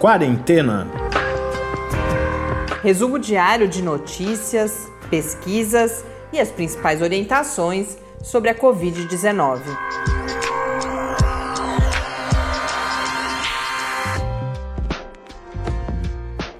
Quarentena. Resumo diário de notícias, pesquisas e as principais orientações sobre a Covid-19.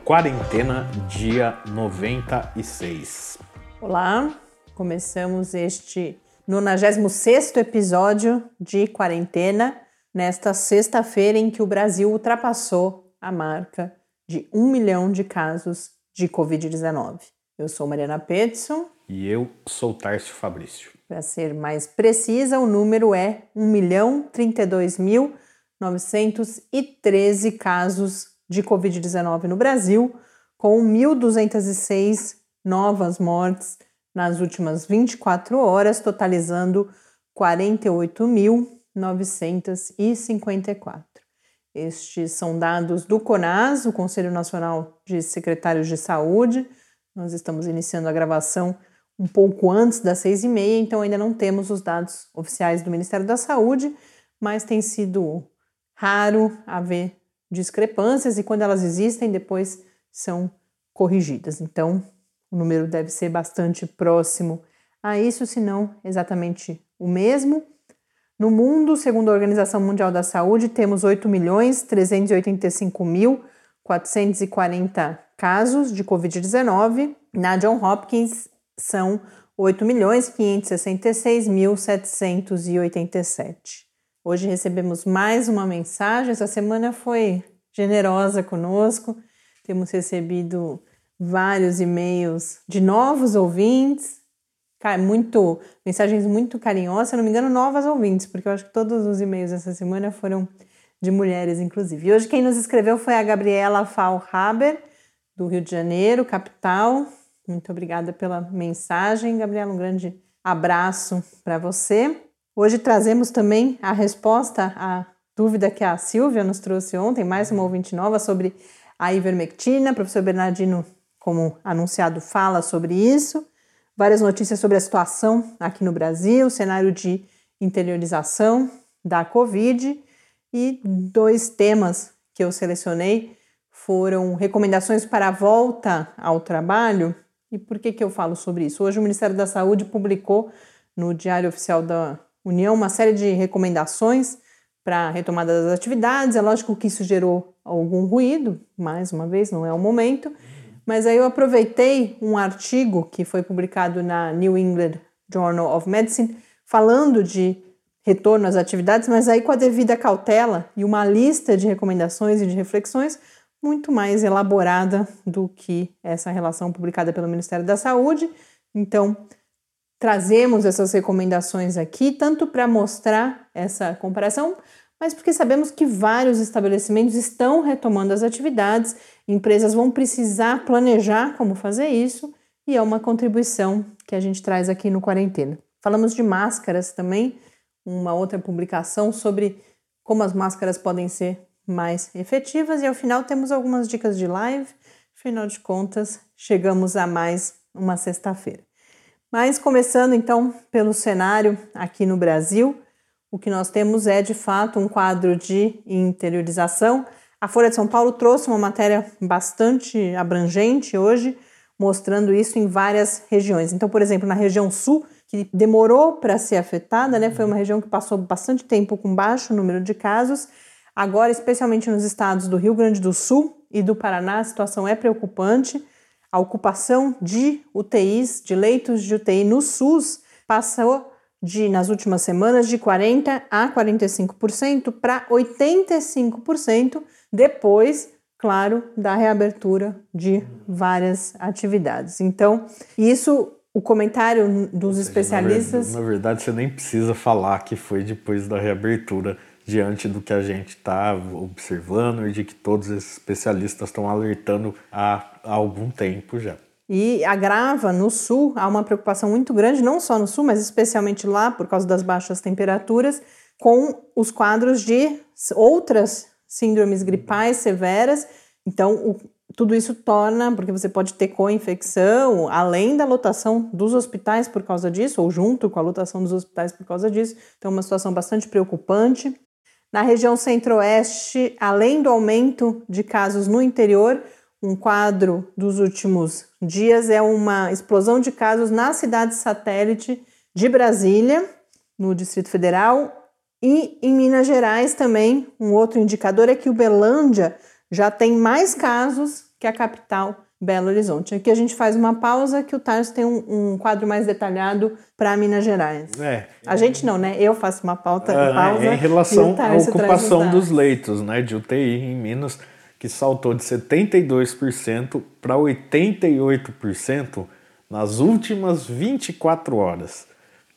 Quarentena, dia 96. Olá, começamos este 96 episódio de Quarentena, nesta sexta-feira em que o Brasil ultrapassou a marca de um milhão de casos de Covid-19. Eu sou Mariana Petson. E eu sou Tárcio Fabrício. Para ser mais precisa, o número é 1.032.913 casos de Covid-19 no Brasil, com 1.206 novas mortes nas últimas 24 horas, totalizando 48.954. Estes são dados do CONAS, o Conselho Nacional de Secretários de Saúde. Nós estamos iniciando a gravação um pouco antes das seis e meia, então ainda não temos os dados oficiais do Ministério da Saúde, mas tem sido raro haver discrepâncias e quando elas existem, depois são corrigidas. Então, o número deve ser bastante próximo a isso, se não exatamente o mesmo. No mundo, segundo a Organização Mundial da Saúde, temos 8.385.440 casos de Covid-19. Na John Hopkins, são 8.566.787. Hoje recebemos mais uma mensagem. Essa semana foi generosa conosco. Temos recebido vários e-mails de novos ouvintes, muito mensagens muito carinhosas, se não me engano, novas ouvintes, porque eu acho que todos os e-mails essa semana foram de mulheres, inclusive. E hoje quem nos escreveu foi a Gabriela Falhaber, do Rio de Janeiro, capital. Muito obrigada pela mensagem, Gabriela. Um grande abraço para você. Hoje trazemos também a resposta à dúvida que a Silvia nos trouxe ontem, mais uma ouvinte nova sobre a ivermectina. O professor Bernardino, como anunciado, fala sobre isso várias notícias sobre a situação aqui no Brasil, cenário de interiorização da Covid e dois temas que eu selecionei foram recomendações para a volta ao trabalho. E por que, que eu falo sobre isso? Hoje o Ministério da Saúde publicou no Diário Oficial da União uma série de recomendações para a retomada das atividades. É lógico que isso gerou algum ruído, mais uma vez, não é o momento. Mas aí eu aproveitei um artigo que foi publicado na New England Journal of Medicine falando de retorno às atividades, mas aí com a devida cautela e uma lista de recomendações e de reflexões muito mais elaborada do que essa relação publicada pelo Ministério da Saúde. Então, trazemos essas recomendações aqui, tanto para mostrar essa comparação, mas porque sabemos que vários estabelecimentos estão retomando as atividades, empresas vão precisar planejar como fazer isso e é uma contribuição que a gente traz aqui no Quarentena. Falamos de máscaras também, uma outra publicação sobre como as máscaras podem ser mais efetivas e ao final temos algumas dicas de live. Afinal de contas, chegamos a mais uma sexta-feira. Mas começando então pelo cenário aqui no Brasil, o que nós temos é de fato um quadro de interiorização. A Folha de São Paulo trouxe uma matéria bastante abrangente hoje, mostrando isso em várias regiões. Então, por exemplo, na região sul, que demorou para ser afetada, né, foi uma região que passou bastante tempo com baixo número de casos. Agora, especialmente nos estados do Rio Grande do Sul e do Paraná, a situação é preocupante. A ocupação de UTIs, de leitos de UTI no SUS, passou de nas últimas semanas de 40 a 45% para 85% depois, claro, da reabertura de várias atividades. Então, isso o comentário dos seja, especialistas. Na verdade, na verdade, você nem precisa falar que foi depois da reabertura, diante do que a gente está observando e de que todos esses especialistas estão alertando há, há algum tempo já. E agrava no sul, há uma preocupação muito grande, não só no sul, mas especialmente lá, por causa das baixas temperaturas, com os quadros de outras síndromes gripais severas. Então, o, tudo isso torna, porque você pode ter co-infecção, além da lotação dos hospitais por causa disso, ou junto com a lotação dos hospitais por causa disso. Então, uma situação bastante preocupante. Na região centro-oeste, além do aumento de casos no interior, um quadro dos últimos dias é uma explosão de casos na cidade satélite de Brasília, no Distrito Federal, e em Minas Gerais também. Um outro indicador é que o Belândia já tem mais casos que a capital Belo Horizonte. Aqui a gente faz uma pausa que o Tarso tem um, um quadro mais detalhado para Minas Gerais. É. A gente não, né? Eu faço uma pauta, é, pausa. Em relação à ocupação dos leitos né, de UTI em Minas, que saltou de 72% para 88% nas últimas 24 horas.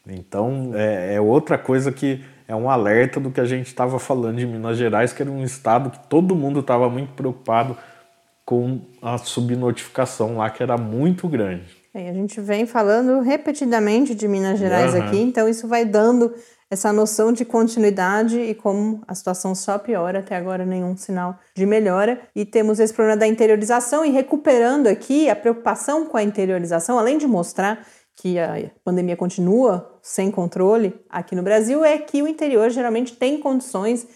Então é, é outra coisa que é um alerta do que a gente estava falando de Minas Gerais, que era um estado que todo mundo estava muito preocupado com a subnotificação lá, que era muito grande. É, a gente vem falando repetidamente de Minas Gerais uhum. aqui, então isso vai dando essa noção de continuidade e como a situação só piora, até agora nenhum sinal de melhora. E temos esse problema da interiorização e recuperando aqui a preocupação com a interiorização, além de mostrar que a pandemia continua sem controle aqui no Brasil, é que o interior geralmente tem condições,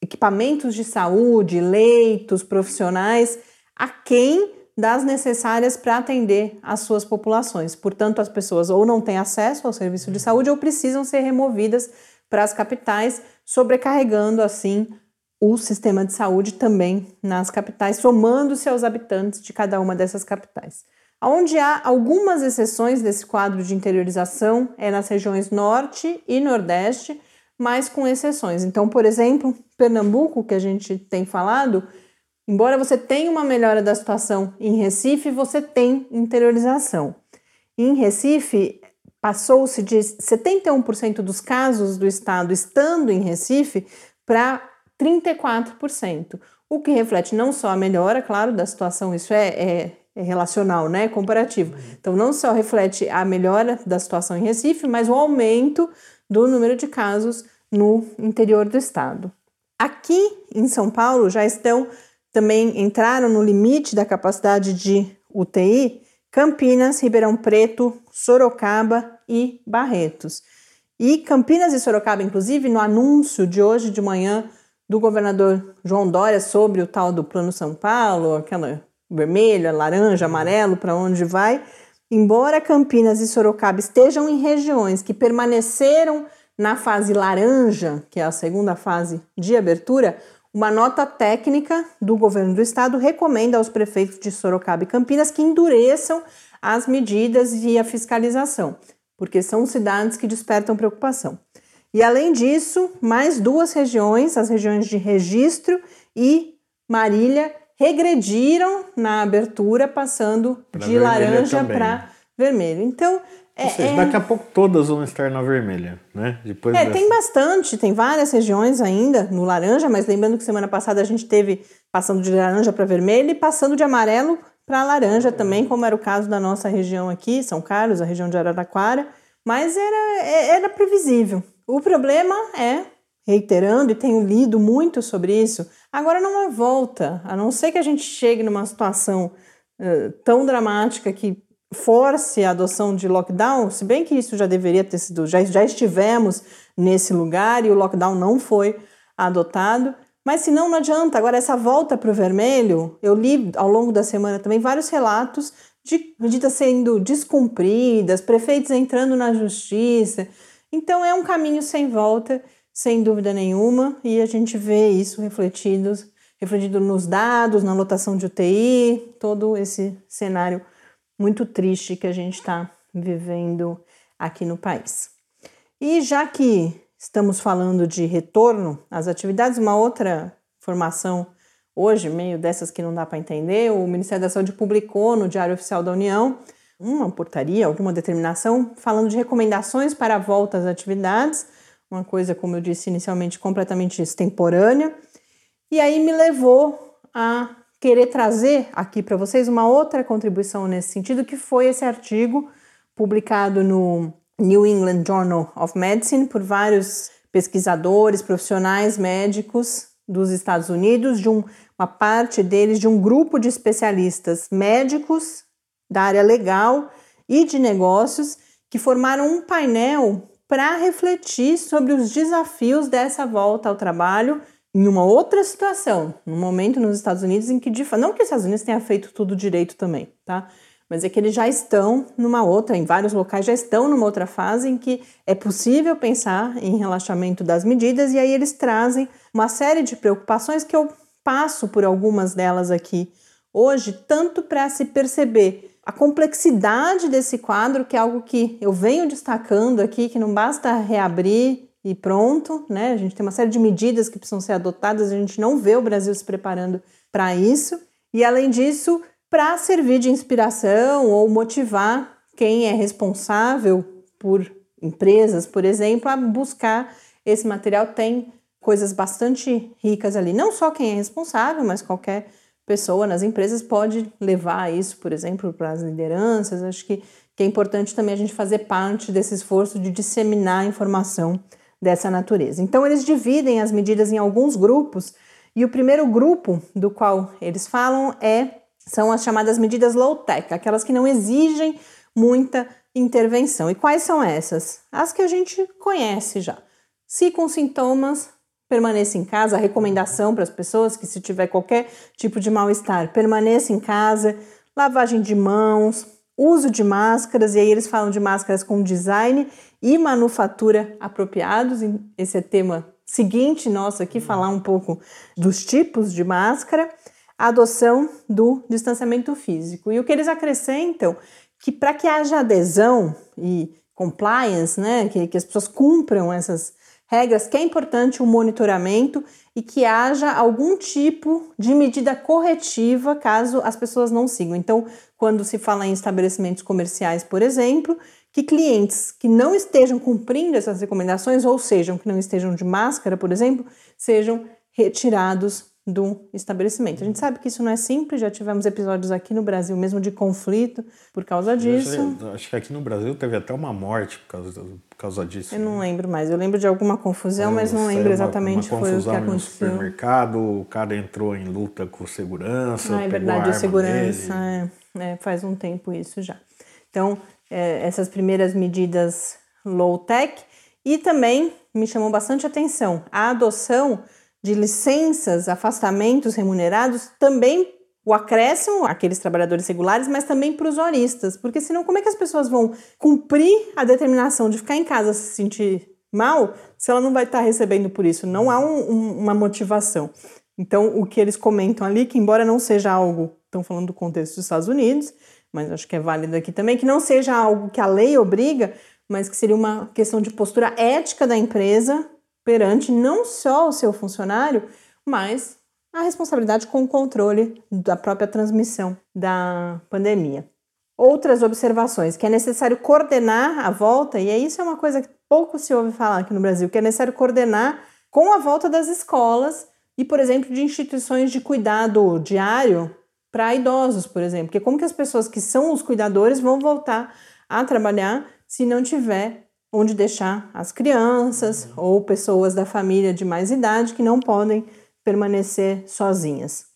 equipamentos de saúde, leitos, profissionais aquém das necessárias para atender as suas populações. Portanto, as pessoas ou não têm acesso ao serviço de saúde ou precisam ser removidas para as capitais, sobrecarregando assim o sistema de saúde também nas capitais, somando-se aos habitantes de cada uma dessas capitais. Onde há algumas exceções desse quadro de interiorização é nas regiões norte e nordeste, mas com exceções. Então, por exemplo, Pernambuco, que a gente tem falado, Embora você tenha uma melhora da situação em Recife, você tem interiorização. Em Recife, passou-se de 71% dos casos do estado estando em Recife para 34%, o que reflete não só a melhora, claro, da situação, isso é, é, é relacional, né, comparativo. Então, não só reflete a melhora da situação em Recife, mas o aumento do número de casos no interior do estado. Aqui em São Paulo já estão também entraram no limite da capacidade de UTI Campinas, Ribeirão Preto, Sorocaba e Barretos. E Campinas e Sorocaba, inclusive, no anúncio de hoje de manhã do governador João Dória sobre o tal do Plano São Paulo, aquela vermelha, laranja, amarelo, para onde vai, embora Campinas e Sorocaba estejam em regiões que permaneceram na fase laranja, que é a segunda fase de abertura, uma nota técnica do governo do estado recomenda aos prefeitos de Sorocaba e Campinas que endureçam as medidas e a fiscalização, porque são cidades que despertam preocupação. E além disso, mais duas regiões, as regiões de Registro e Marília, regrediram na abertura, passando pra de laranja para vermelho. Então, é, Ou seja, é... daqui a pouco todas vão estar na vermelha, né? Depois é, dessa... tem bastante, tem várias regiões ainda no laranja, mas lembrando que semana passada a gente teve passando de laranja para vermelho e passando de amarelo para laranja também, como era o caso da nossa região aqui, São Carlos, a região de Araraquara, mas era, é, era previsível. O problema é, reiterando, e tenho lido muito sobre isso, agora não há volta, a não ser que a gente chegue numa situação uh, tão dramática que force a adoção de lockdown, se bem que isso já deveria ter sido, já, já estivemos nesse lugar e o lockdown não foi adotado, mas se não, não adianta. Agora, essa volta para o vermelho, eu li ao longo da semana também vários relatos de medidas sendo descumpridas, prefeitos entrando na justiça. Então, é um caminho sem volta, sem dúvida nenhuma, e a gente vê isso refletido, refletido nos dados, na lotação de UTI, todo esse cenário muito triste que a gente está vivendo aqui no país. E já que estamos falando de retorno às atividades, uma outra informação hoje, meio dessas que não dá para entender, o Ministério da Saúde publicou no Diário Oficial da União uma portaria, alguma determinação, falando de recomendações para a volta às atividades, uma coisa, como eu disse inicialmente, completamente extemporânea, e aí me levou a querer trazer aqui para vocês uma outra contribuição nesse sentido, que foi esse artigo publicado no New England Journal of Medicine por vários pesquisadores, profissionais médicos dos Estados Unidos, de um, uma parte deles de um grupo de especialistas médicos da área legal e de negócios que formaram um painel para refletir sobre os desafios dessa volta ao trabalho em uma outra situação, num momento nos Estados Unidos em que, não que os Estados Unidos tenha feito tudo direito também, tá? Mas é que eles já estão numa outra, em vários locais já estão numa outra fase em que é possível pensar em relaxamento das medidas e aí eles trazem uma série de preocupações que eu passo por algumas delas aqui hoje, tanto para se perceber a complexidade desse quadro, que é algo que eu venho destacando aqui, que não basta reabrir e pronto, né? A gente tem uma série de medidas que precisam ser adotadas, a gente não vê o Brasil se preparando para isso. E além disso, para servir de inspiração ou motivar quem é responsável por empresas, por exemplo, a buscar esse material tem coisas bastante ricas ali. Não só quem é responsável, mas qualquer pessoa nas empresas pode levar isso, por exemplo, para as lideranças. Acho que, que é importante também a gente fazer parte desse esforço de disseminar informação dessa natureza. Então, eles dividem as medidas em alguns grupos, e o primeiro grupo do qual eles falam é são as chamadas medidas low-tech, aquelas que não exigem muita intervenção. E quais são essas? As que a gente conhece já. Se com sintomas, permaneça em casa. A recomendação para as pessoas que se tiver qualquer tipo de mal-estar, permaneça em casa. Lavagem de mãos, uso de máscaras, e aí eles falam de máscaras com design e manufatura apropriados. Esse é tema seguinte nosso aqui, falar um pouco dos tipos de máscara. A adoção do distanciamento físico. E o que eles acrescentam que para que haja adesão e compliance, né, que, que as pessoas cumpram essas regras que é importante o monitoramento e que haja algum tipo de medida corretiva caso as pessoas não sigam. Então, quando se fala em estabelecimentos comerciais, por exemplo, que clientes que não estejam cumprindo essas recomendações, ou sejam que não estejam de máscara, por exemplo, sejam retirados do estabelecimento. A gente sabe que isso não é simples, já tivemos episódios aqui no Brasil mesmo de conflito por causa disso. acho que aqui no Brasil teve até uma morte por causa, por causa disso. Eu não né? lembro mais, eu lembro de alguma confusão, é, mas não lembro exatamente uma, uma foi o que aconteceu. No supermercado, o cara entrou em luta com segurança. Ah, é verdade, a segurança, é, é, faz um tempo isso já. Então, é, essas primeiras medidas low-tech e também me chamou bastante atenção a adoção de licenças, afastamentos remunerados, também o acréscimo àqueles trabalhadores regulares, mas também para os horistas, porque senão como é que as pessoas vão cumprir a determinação de ficar em casa se sentir mal se ela não vai estar recebendo por isso? Não há um, um, uma motivação. Então, o que eles comentam ali, que embora não seja algo, estão falando do contexto dos Estados Unidos, mas acho que é válido aqui também, que não seja algo que a lei obriga, mas que seria uma questão de postura ética da empresa perante não só o seu funcionário, mas a responsabilidade com o controle da própria transmissão da pandemia. Outras observações, que é necessário coordenar a volta, e isso é uma coisa que pouco se ouve falar aqui no Brasil, que é necessário coordenar com a volta das escolas e, por exemplo, de instituições de cuidado diário para idosos, por exemplo. Porque como que as pessoas que são os cuidadores vão voltar a trabalhar se não tiver onde deixar as crianças ou pessoas da família de mais idade que não podem permanecer sozinhas.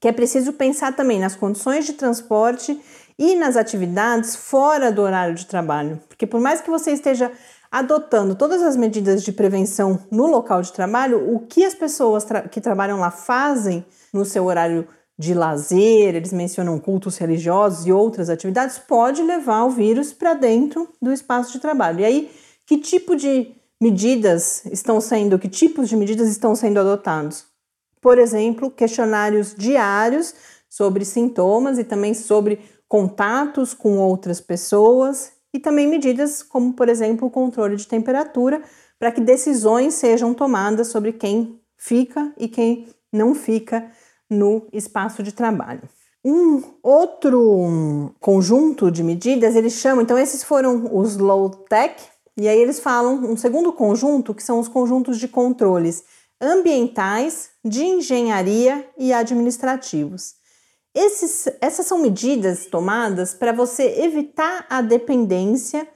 Que é preciso pensar também nas condições de transporte e nas atividades fora do horário de trabalho, porque por mais que você esteja adotando todas as medidas de prevenção no local de trabalho, o que as pessoas tra que trabalham lá fazem no seu horário de lazer, eles mencionam cultos religiosos e outras atividades, pode levar o vírus para dentro do espaço de trabalho. E aí que tipo de medidas estão sendo, que tipos de medidas estão sendo adotados? Por exemplo, questionários diários sobre sintomas e também sobre contatos com outras pessoas e também medidas como, por exemplo, o controle de temperatura, para que decisões sejam tomadas sobre quem fica e quem não fica no espaço de trabalho. Um outro conjunto de medidas, eles chamam, então esses foram os low tech, e aí eles falam um segundo conjunto, que são os conjuntos de controles ambientais, de engenharia e administrativos. Esses, essas são medidas tomadas para você evitar a dependência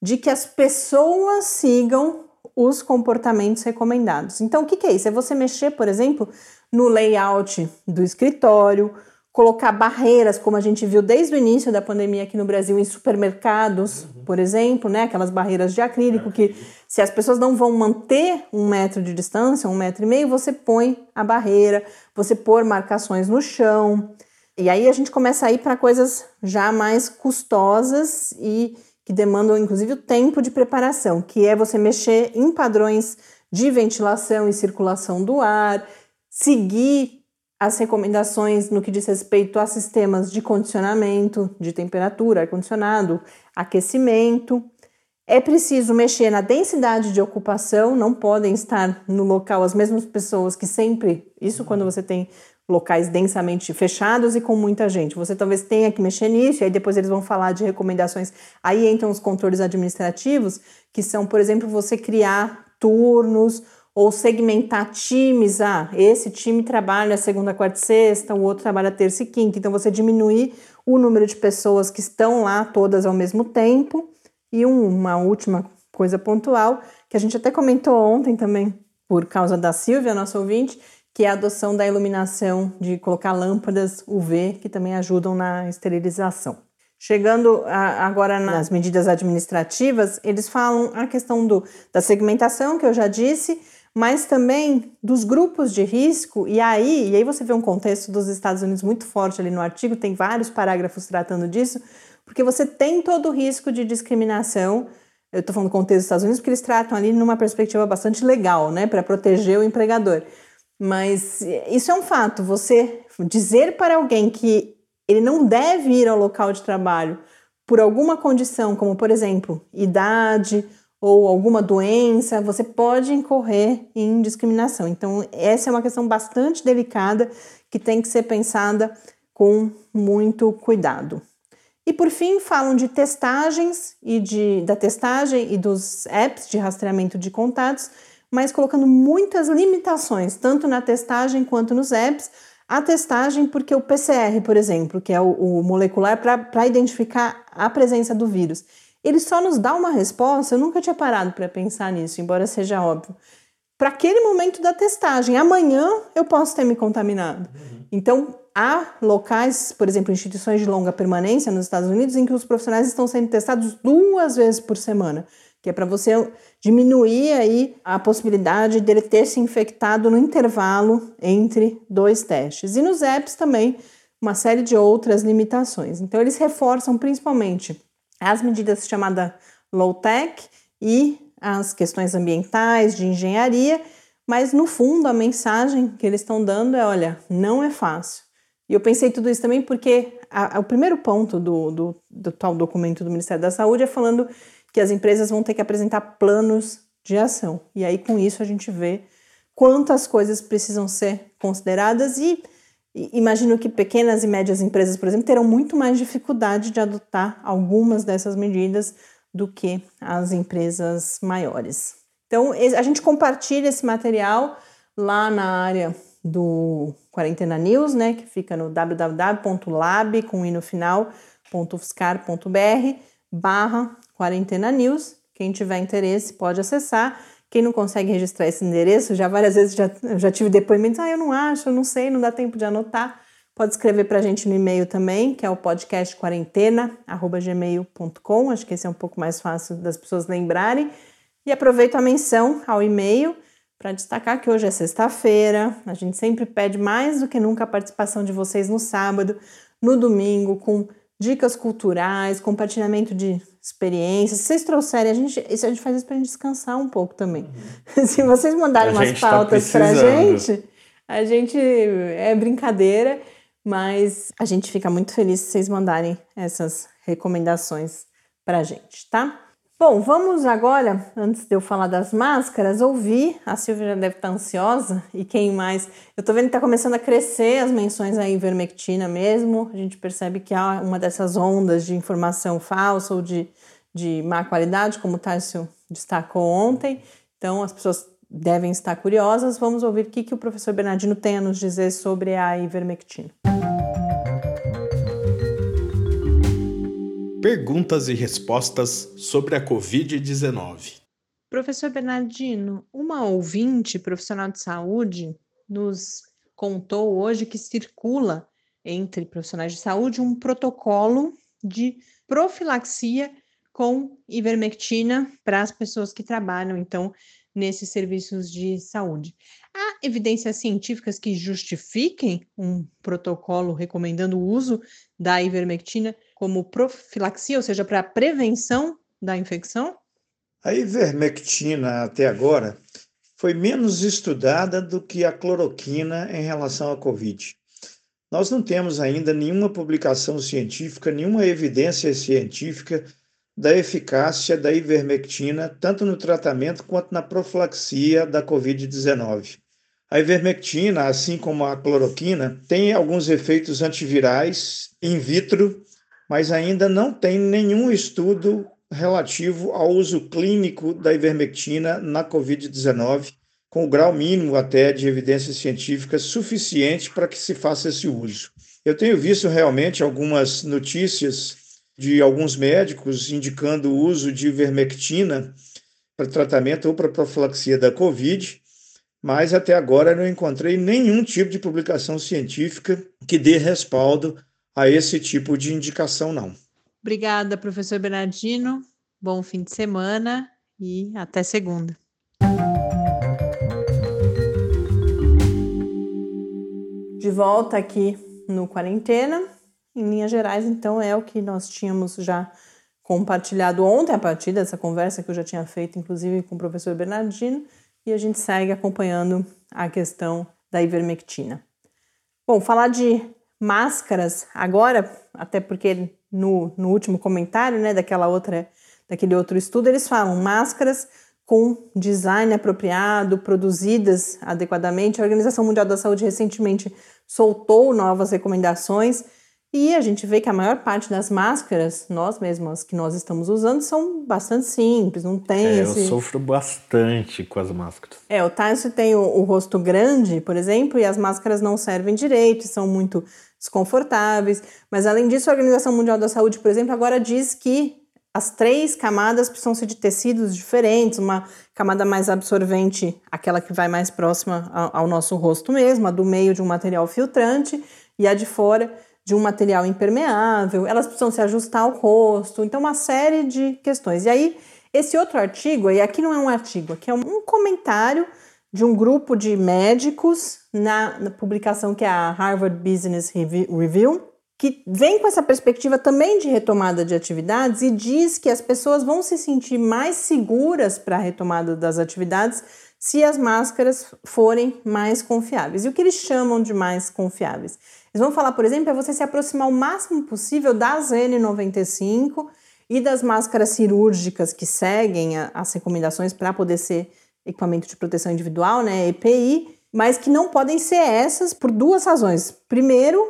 de que as pessoas sigam os comportamentos recomendados. Então, o que, que é isso? É você mexer, por exemplo, no layout do escritório, colocar barreiras, como a gente viu desde o início da pandemia aqui no Brasil, em supermercados, uhum. por exemplo, né? Aquelas barreiras de acrílico que, se as pessoas não vão manter um metro de distância, um metro e meio, você põe a barreira, você pôr marcações no chão. E aí a gente começa a ir para coisas já mais custosas e que demandam, inclusive, o tempo de preparação, que é você mexer em padrões de ventilação e circulação do ar, seguir as recomendações no que diz respeito a sistemas de condicionamento, de temperatura, ar-condicionado, aquecimento. É preciso mexer na densidade de ocupação, não podem estar no local as mesmas pessoas que sempre. Isso quando você tem locais densamente fechados e com muita gente. Você talvez tenha que mexer nisso, e aí depois eles vão falar de recomendações. Aí entram os controles administrativos, que são, por exemplo, você criar turnos ou segmentar times. Ah, esse time trabalha segunda, quarta e sexta, o outro trabalha terça e quinta. Então você diminuir o número de pessoas que estão lá todas ao mesmo tempo. E um, uma última coisa pontual, que a gente até comentou ontem também, por causa da Silvia, nossa ouvinte, que é a adoção da iluminação, de colocar lâmpadas UV, que também ajudam na esterilização. Chegando a, agora nas medidas administrativas, eles falam a questão do, da segmentação, que eu já disse, mas também dos grupos de risco, e aí, e aí você vê um contexto dos Estados Unidos muito forte ali no artigo, tem vários parágrafos tratando disso, porque você tem todo o risco de discriminação. Eu estou falando do contexto dos Estados Unidos porque eles tratam ali numa perspectiva bastante legal, né, para proteger o empregador. Mas isso é um fato. Você dizer para alguém que ele não deve ir ao local de trabalho por alguma condição, como por exemplo, idade ou alguma doença, você pode incorrer em discriminação. Então, essa é uma questão bastante delicada que tem que ser pensada com muito cuidado. E por fim, falam de testagens e de, da testagem e dos apps de rastreamento de contatos, mas colocando muitas limitações, tanto na testagem quanto nos apps. A testagem, porque o PCR, por exemplo, que é o, o molecular para identificar a presença do vírus, ele só nos dá uma resposta. Eu nunca tinha parado para pensar nisso, embora seja óbvio. Para aquele momento da testagem, amanhã eu posso ter me contaminado. Uhum. Então, há locais, por exemplo, instituições de longa permanência nos Estados Unidos, em que os profissionais estão sendo testados duas vezes por semana, que é para você diminuir aí a possibilidade dele ter se infectado no intervalo entre dois testes. E nos apps também uma série de outras limitações. Então, eles reforçam principalmente as medidas chamadas low-tech e as questões ambientais, de engenharia, mas no fundo a mensagem que eles estão dando é: olha, não é fácil. E eu pensei tudo isso também porque a, a, o primeiro ponto do, do, do tal documento do Ministério da Saúde é falando que as empresas vão ter que apresentar planos de ação. E aí, com isso, a gente vê quantas coisas precisam ser consideradas e Imagino que pequenas e médias empresas, por exemplo, terão muito mais dificuldade de adotar algumas dessas medidas do que as empresas maiores. Então, a gente compartilha esse material lá na área do Quarentena News, né, que fica no www.lab com i no final, barra Quarentena News. Quem tiver interesse pode acessar. Quem não consegue registrar esse endereço, já várias vezes já, já tive depoimentos, ah, eu não acho, eu não sei, não dá tempo de anotar. Pode escrever para a gente no e-mail também, que é o podcastquarentena.gmail.com. Acho que esse é um pouco mais fácil das pessoas lembrarem. E aproveito a menção ao e-mail para destacar que hoje é sexta-feira. A gente sempre pede mais do que nunca a participação de vocês no sábado, no domingo, com dicas culturais, compartilhamento de experiências. Se vocês trouxerem, a gente, isso a gente faz isso para descansar um pouco também. Uhum. Se vocês mandarem a umas tá pautas tá para a gente, a gente é brincadeira, mas a gente fica muito feliz se vocês mandarem essas recomendações para a gente, tá? Bom, vamos agora, antes de eu falar das máscaras, ouvir. A Silvia já deve estar ansiosa, e quem mais? Eu estou vendo que está começando a crescer as menções à ivermectina mesmo. A gente percebe que há uma dessas ondas de informação falsa ou de, de má qualidade, como o Tássio destacou ontem. Então, as pessoas devem estar curiosas. Vamos ouvir o que, que o professor Bernardino tem a nos dizer sobre a ivermectina. Perguntas e respostas sobre a Covid-19. Professor Bernardino, uma ouvinte profissional de saúde nos contou hoje que circula entre profissionais de saúde um protocolo de profilaxia com ivermectina para as pessoas que trabalham, então, nesses serviços de saúde. Há evidências científicas que justifiquem um protocolo recomendando o uso da ivermectina como profilaxia, ou seja, para prevenção da infecção? A ivermectina, até agora, foi menos estudada do que a cloroquina em relação à Covid. Nós não temos ainda nenhuma publicação científica, nenhuma evidência científica da eficácia da ivermectina, tanto no tratamento quanto na profilaxia da Covid-19. A ivermectina, assim como a cloroquina, tem alguns efeitos antivirais in vitro, mas ainda não tem nenhum estudo relativo ao uso clínico da ivermectina na Covid-19, com o grau mínimo até de evidência científica suficiente para que se faça esse uso. Eu tenho visto realmente algumas notícias de alguns médicos indicando o uso de ivermectina para tratamento ou para profilaxia da Covid, mas até agora não encontrei nenhum tipo de publicação científica que dê respaldo a esse tipo de indicação, não. Obrigada, professor Bernardino. Bom fim de semana e até segunda. De volta aqui no Quarentena. Em linhas gerais, então, é o que nós tínhamos já compartilhado ontem, a partir dessa conversa que eu já tinha feito, inclusive, com o professor Bernardino, e a gente segue acompanhando a questão da ivermectina. Bom, falar de máscaras agora, até porque no, no último comentário, né, daquela outra, daquele outro estudo, eles falam máscaras com design apropriado, produzidas adequadamente. A Organização Mundial da Saúde recentemente soltou novas recomendações e a gente vê que a maior parte das máscaras, nós mesmas que nós estamos usando, são bastante simples, não tem é, esse... Eu sofro bastante com as máscaras. É, o Tyson tem o, o, rosto grande, por exemplo, e as máscaras não servem direito, são muito desconfortáveis. Mas além disso, a Organização Mundial da Saúde, por exemplo, agora diz que as três camadas precisam ser de tecidos diferentes, uma camada mais absorvente, aquela que vai mais próxima ao, ao nosso rosto mesmo, a do meio de um material filtrante, e a de fora de um material impermeável, elas precisam se ajustar ao rosto, então uma série de questões. E aí, esse outro artigo, e aqui não é um artigo, aqui é um comentário de um grupo de médicos na, na publicação que é a Harvard Business Review, que vem com essa perspectiva também de retomada de atividades e diz que as pessoas vão se sentir mais seguras para a retomada das atividades se as máscaras forem mais confiáveis. E o que eles chamam de mais confiáveis? Eles vão falar, por exemplo, é você se aproximar o máximo possível das N95 e das máscaras cirúrgicas que seguem as recomendações para poder ser equipamento de proteção individual, né, EPI, mas que não podem ser essas por duas razões. Primeiro,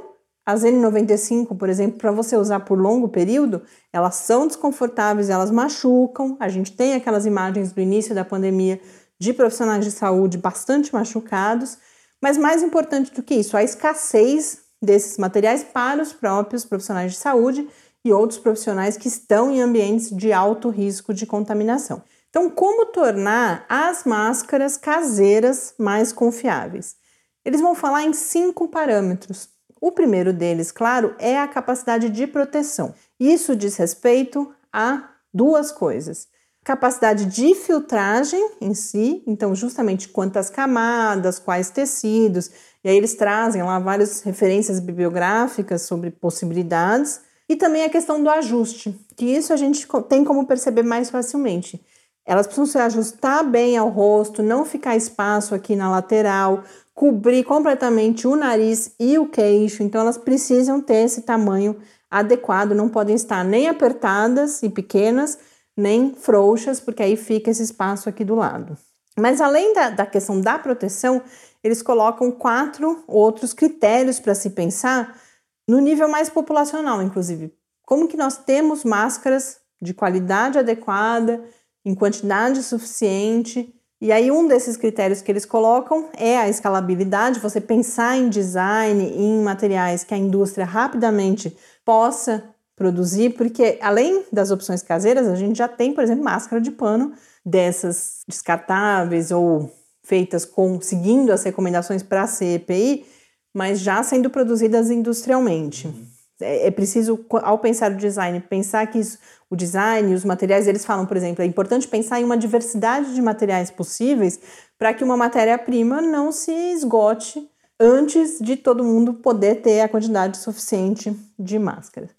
as N95, por exemplo, para você usar por longo período, elas são desconfortáveis, elas machucam. A gente tem aquelas imagens do início da pandemia de profissionais de saúde bastante machucados, mas mais importante do que isso, a escassez desses materiais para os próprios profissionais de saúde e outros profissionais que estão em ambientes de alto risco de contaminação. Então, como tornar as máscaras caseiras mais confiáveis? Eles vão falar em cinco parâmetros. O primeiro deles, claro, é a capacidade de proteção. Isso diz respeito a duas coisas: capacidade de filtragem em si, então justamente quantas camadas, quais tecidos, e aí eles trazem lá várias referências bibliográficas sobre possibilidades, e também a questão do ajuste, que isso a gente tem como perceber mais facilmente. Elas precisam se ajustar bem ao rosto, não ficar espaço aqui na lateral, cobrir completamente o nariz e o queixo, então elas precisam ter esse tamanho adequado, não podem estar nem apertadas e pequenas, nem frouxas, porque aí fica esse espaço aqui do lado. Mas além da, da questão da proteção, eles colocam quatro outros critérios para se pensar no nível mais populacional, inclusive. Como que nós temos máscaras de qualidade adequada, em quantidade suficiente. E aí, um desses critérios que eles colocam é a escalabilidade, você pensar em design, em materiais que a indústria rapidamente possa produzir, porque além das opções caseiras, a gente já tem, por exemplo, máscara de pano dessas descartáveis ou feitas com seguindo as recomendações para a CEPI, mas já sendo produzidas industrialmente. Uhum. É, é, preciso, ao pensar o design, pensar que isso, o design, os materiais, eles falam, por exemplo, é importante pensar em uma diversidade de materiais possíveis para que uma matéria-prima não se esgote antes de todo mundo poder ter a quantidade suficiente de máscaras.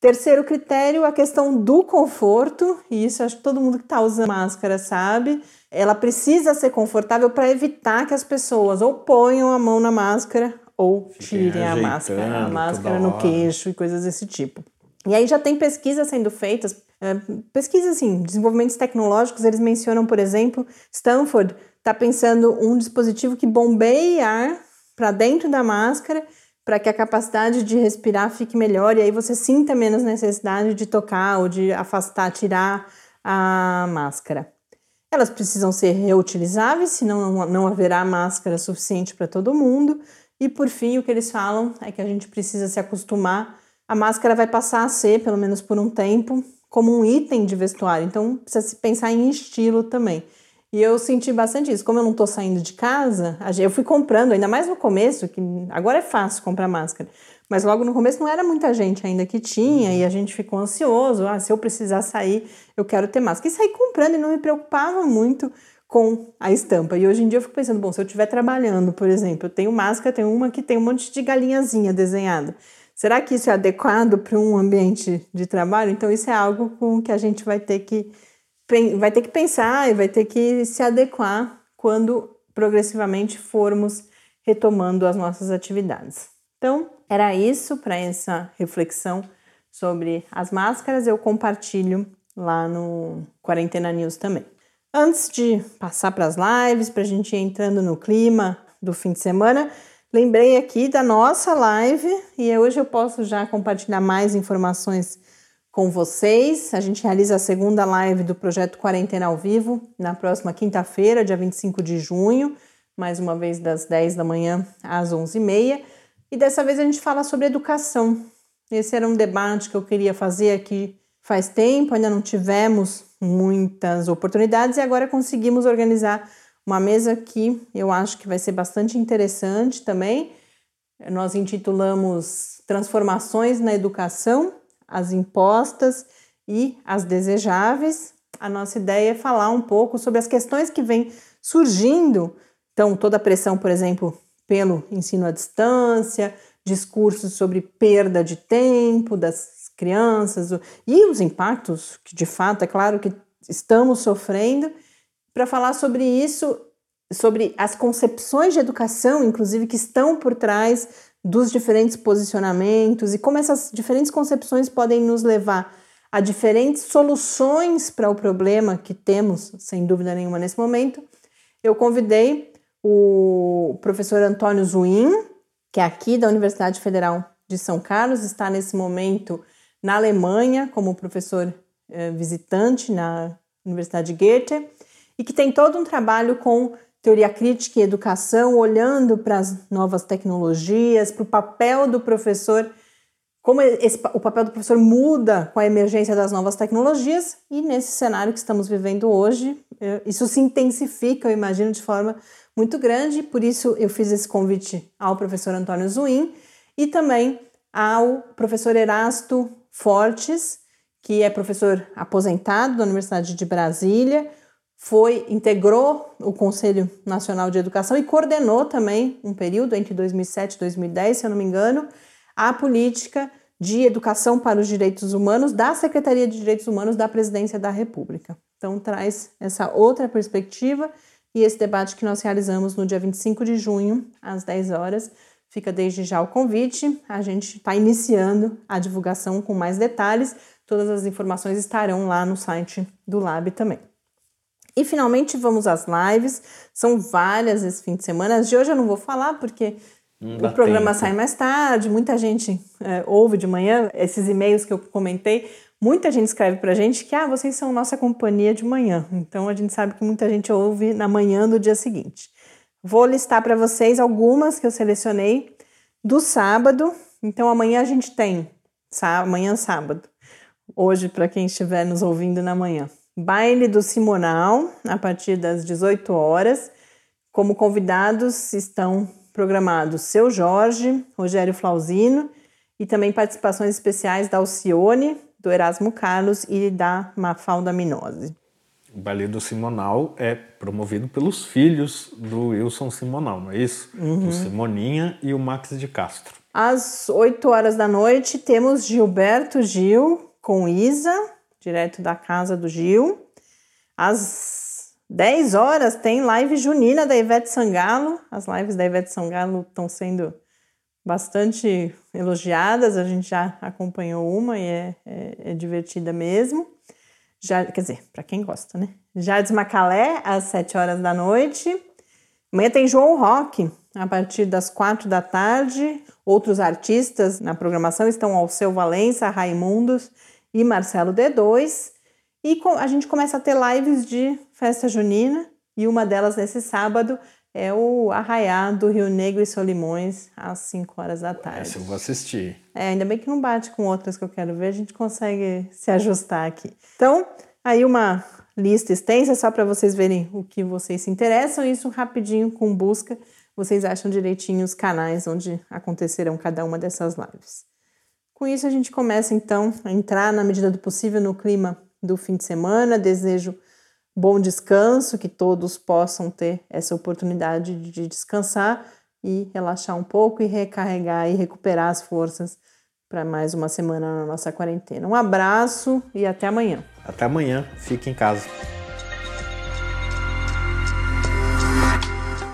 Terceiro critério, a questão do conforto, e isso acho que todo mundo que está usando máscara sabe. Ela precisa ser confortável para evitar que as pessoas ou ponham a mão na máscara ou tirem a máscara, a máscara no queixo e coisas desse tipo. E aí já tem pesquisas sendo feitas, é, pesquisas assim, desenvolvimentos tecnológicos, eles mencionam, por exemplo, Stanford está pensando um dispositivo que bombeia ar para dentro da máscara para que a capacidade de respirar fique melhor e aí você sinta menos necessidade de tocar ou de afastar, tirar a máscara. Elas precisam ser reutilizáveis, senão não haverá máscara suficiente para todo mundo. E por fim, o que eles falam é que a gente precisa se acostumar. A máscara vai passar a ser, pelo menos por um tempo, como um item de vestuário. Então, precisa se pensar em estilo também. E eu senti bastante isso. Como eu não estou saindo de casa, eu fui comprando, ainda mais no começo, que agora é fácil comprar máscara. Mas logo no começo não era muita gente ainda que tinha e a gente ficou ansioso. Ah, se eu precisar sair, eu quero ter máscara. E saí comprando e não me preocupava muito com a estampa. E hoje em dia eu fico pensando, bom, se eu estiver trabalhando, por exemplo, eu tenho máscara, tem uma que tem um monte de galinhazinha desenhada. Será que isso é adequado para um ambiente de trabalho? Então isso é algo com que a gente vai ter que vai ter que pensar e vai ter que se adequar quando progressivamente formos retomando as nossas atividades. Então, era isso para essa reflexão sobre as máscaras. Eu compartilho lá no Quarentena News também. Antes de passar para as lives, para a gente ir entrando no clima do fim de semana, lembrei aqui da nossa live e hoje eu posso já compartilhar mais informações com vocês. A gente realiza a segunda live do projeto Quarentena ao Vivo na próxima quinta-feira, dia 25 de junho, mais uma vez das 10 da manhã às 11h30. E dessa vez a gente fala sobre educação. Esse era um debate que eu queria fazer aqui faz tempo, ainda não tivemos muitas oportunidades e agora conseguimos organizar uma mesa que eu acho que vai ser bastante interessante também. Nós intitulamos Transformações na Educação as impostas e as desejáveis. A nossa ideia é falar um pouco sobre as questões que vêm surgindo. Então, toda a pressão, por exemplo, pelo ensino à distância, discursos sobre perda de tempo das crianças e os impactos que, de fato, é claro que estamos sofrendo. Para falar sobre isso, sobre as concepções de educação, inclusive, que estão por trás dos diferentes posicionamentos e como essas diferentes concepções podem nos levar a diferentes soluções para o problema que temos, sem dúvida nenhuma, nesse momento, eu convidei o professor Antônio Zuin, que é aqui da Universidade Federal de São Carlos, está nesse momento na Alemanha como professor eh, visitante na Universidade Goethe e que tem todo um trabalho com teoria crítica e educação, olhando para as novas tecnologias, para o papel do professor, como esse, o papel do professor muda com a emergência das novas tecnologias, e nesse cenário que estamos vivendo hoje, é, isso se intensifica, eu imagino, de forma muito grande, por isso eu fiz esse convite ao professor Antônio Zuin e também ao professor Erasto Fortes, que é professor aposentado da Universidade de Brasília, foi integrou o Conselho Nacional de Educação e coordenou também um período entre 2007 e 2010, se eu não me engano, a política de educação para os direitos humanos da Secretaria de Direitos Humanos da Presidência da República. Então traz essa outra perspectiva e esse debate que nós realizamos no dia 25 de junho, às 10 horas. Fica desde já o convite. A gente está iniciando a divulgação com mais detalhes. Todas as informações estarão lá no site do Lab também. E finalmente vamos às lives. São várias esse fim de semana. As de hoje eu não vou falar porque o programa tempo. sai mais tarde. Muita gente é, ouve de manhã esses e-mails que eu comentei. Muita gente escreve para a gente que ah, vocês são nossa companhia de manhã. Então a gente sabe que muita gente ouve na manhã do dia seguinte. Vou listar para vocês algumas que eu selecionei do sábado. Então amanhã a gente tem, amanhã sábado. Hoje, para quem estiver nos ouvindo na manhã. Baile do Simonal, a partir das 18 horas. Como convidados estão programados Seu Jorge, Rogério Flauzino e também participações especiais da Alcione, do Erasmo Carlos e da Mafalda Minose. O Ballet do Simonal é promovido pelos filhos do Wilson Simonal, não é isso? Uhum. O Simoninha e o Max de Castro. Às 8 horas da noite temos Gilberto Gil com Isa, direto da casa do Gil. Às 10 horas tem live junina da Ivete Sangalo. As lives da Ivete Sangalo estão sendo bastante elogiadas, a gente já acompanhou uma e é, é, é divertida mesmo. Já, quer dizer, para quem gosta, né? Jardim Macalé, às 7 horas da noite. Amanhã tem João Rock, a partir das 4 da tarde. Outros artistas na programação estão Alceu Valença, Raimundos e Marcelo D2. E a gente começa a ter lives de festa junina, e uma delas nesse sábado é o Arraiá do Rio Negro e Solimões, às 5 horas da tarde. Essa eu vou assistir. É, ainda bem que não bate com outras que eu quero ver, a gente consegue se ajustar aqui. Então, aí uma lista extensa só para vocês verem o que vocês se interessam, isso rapidinho com busca, vocês acham direitinho os canais onde acontecerão cada uma dessas lives. Com isso, a gente começa então a entrar na medida do possível no clima do fim de semana. Desejo bom descanso, que todos possam ter essa oportunidade de descansar e relaxar um pouco e recarregar e recuperar as forças para mais uma semana na nossa quarentena. Um abraço e até amanhã. Até amanhã, fique em casa.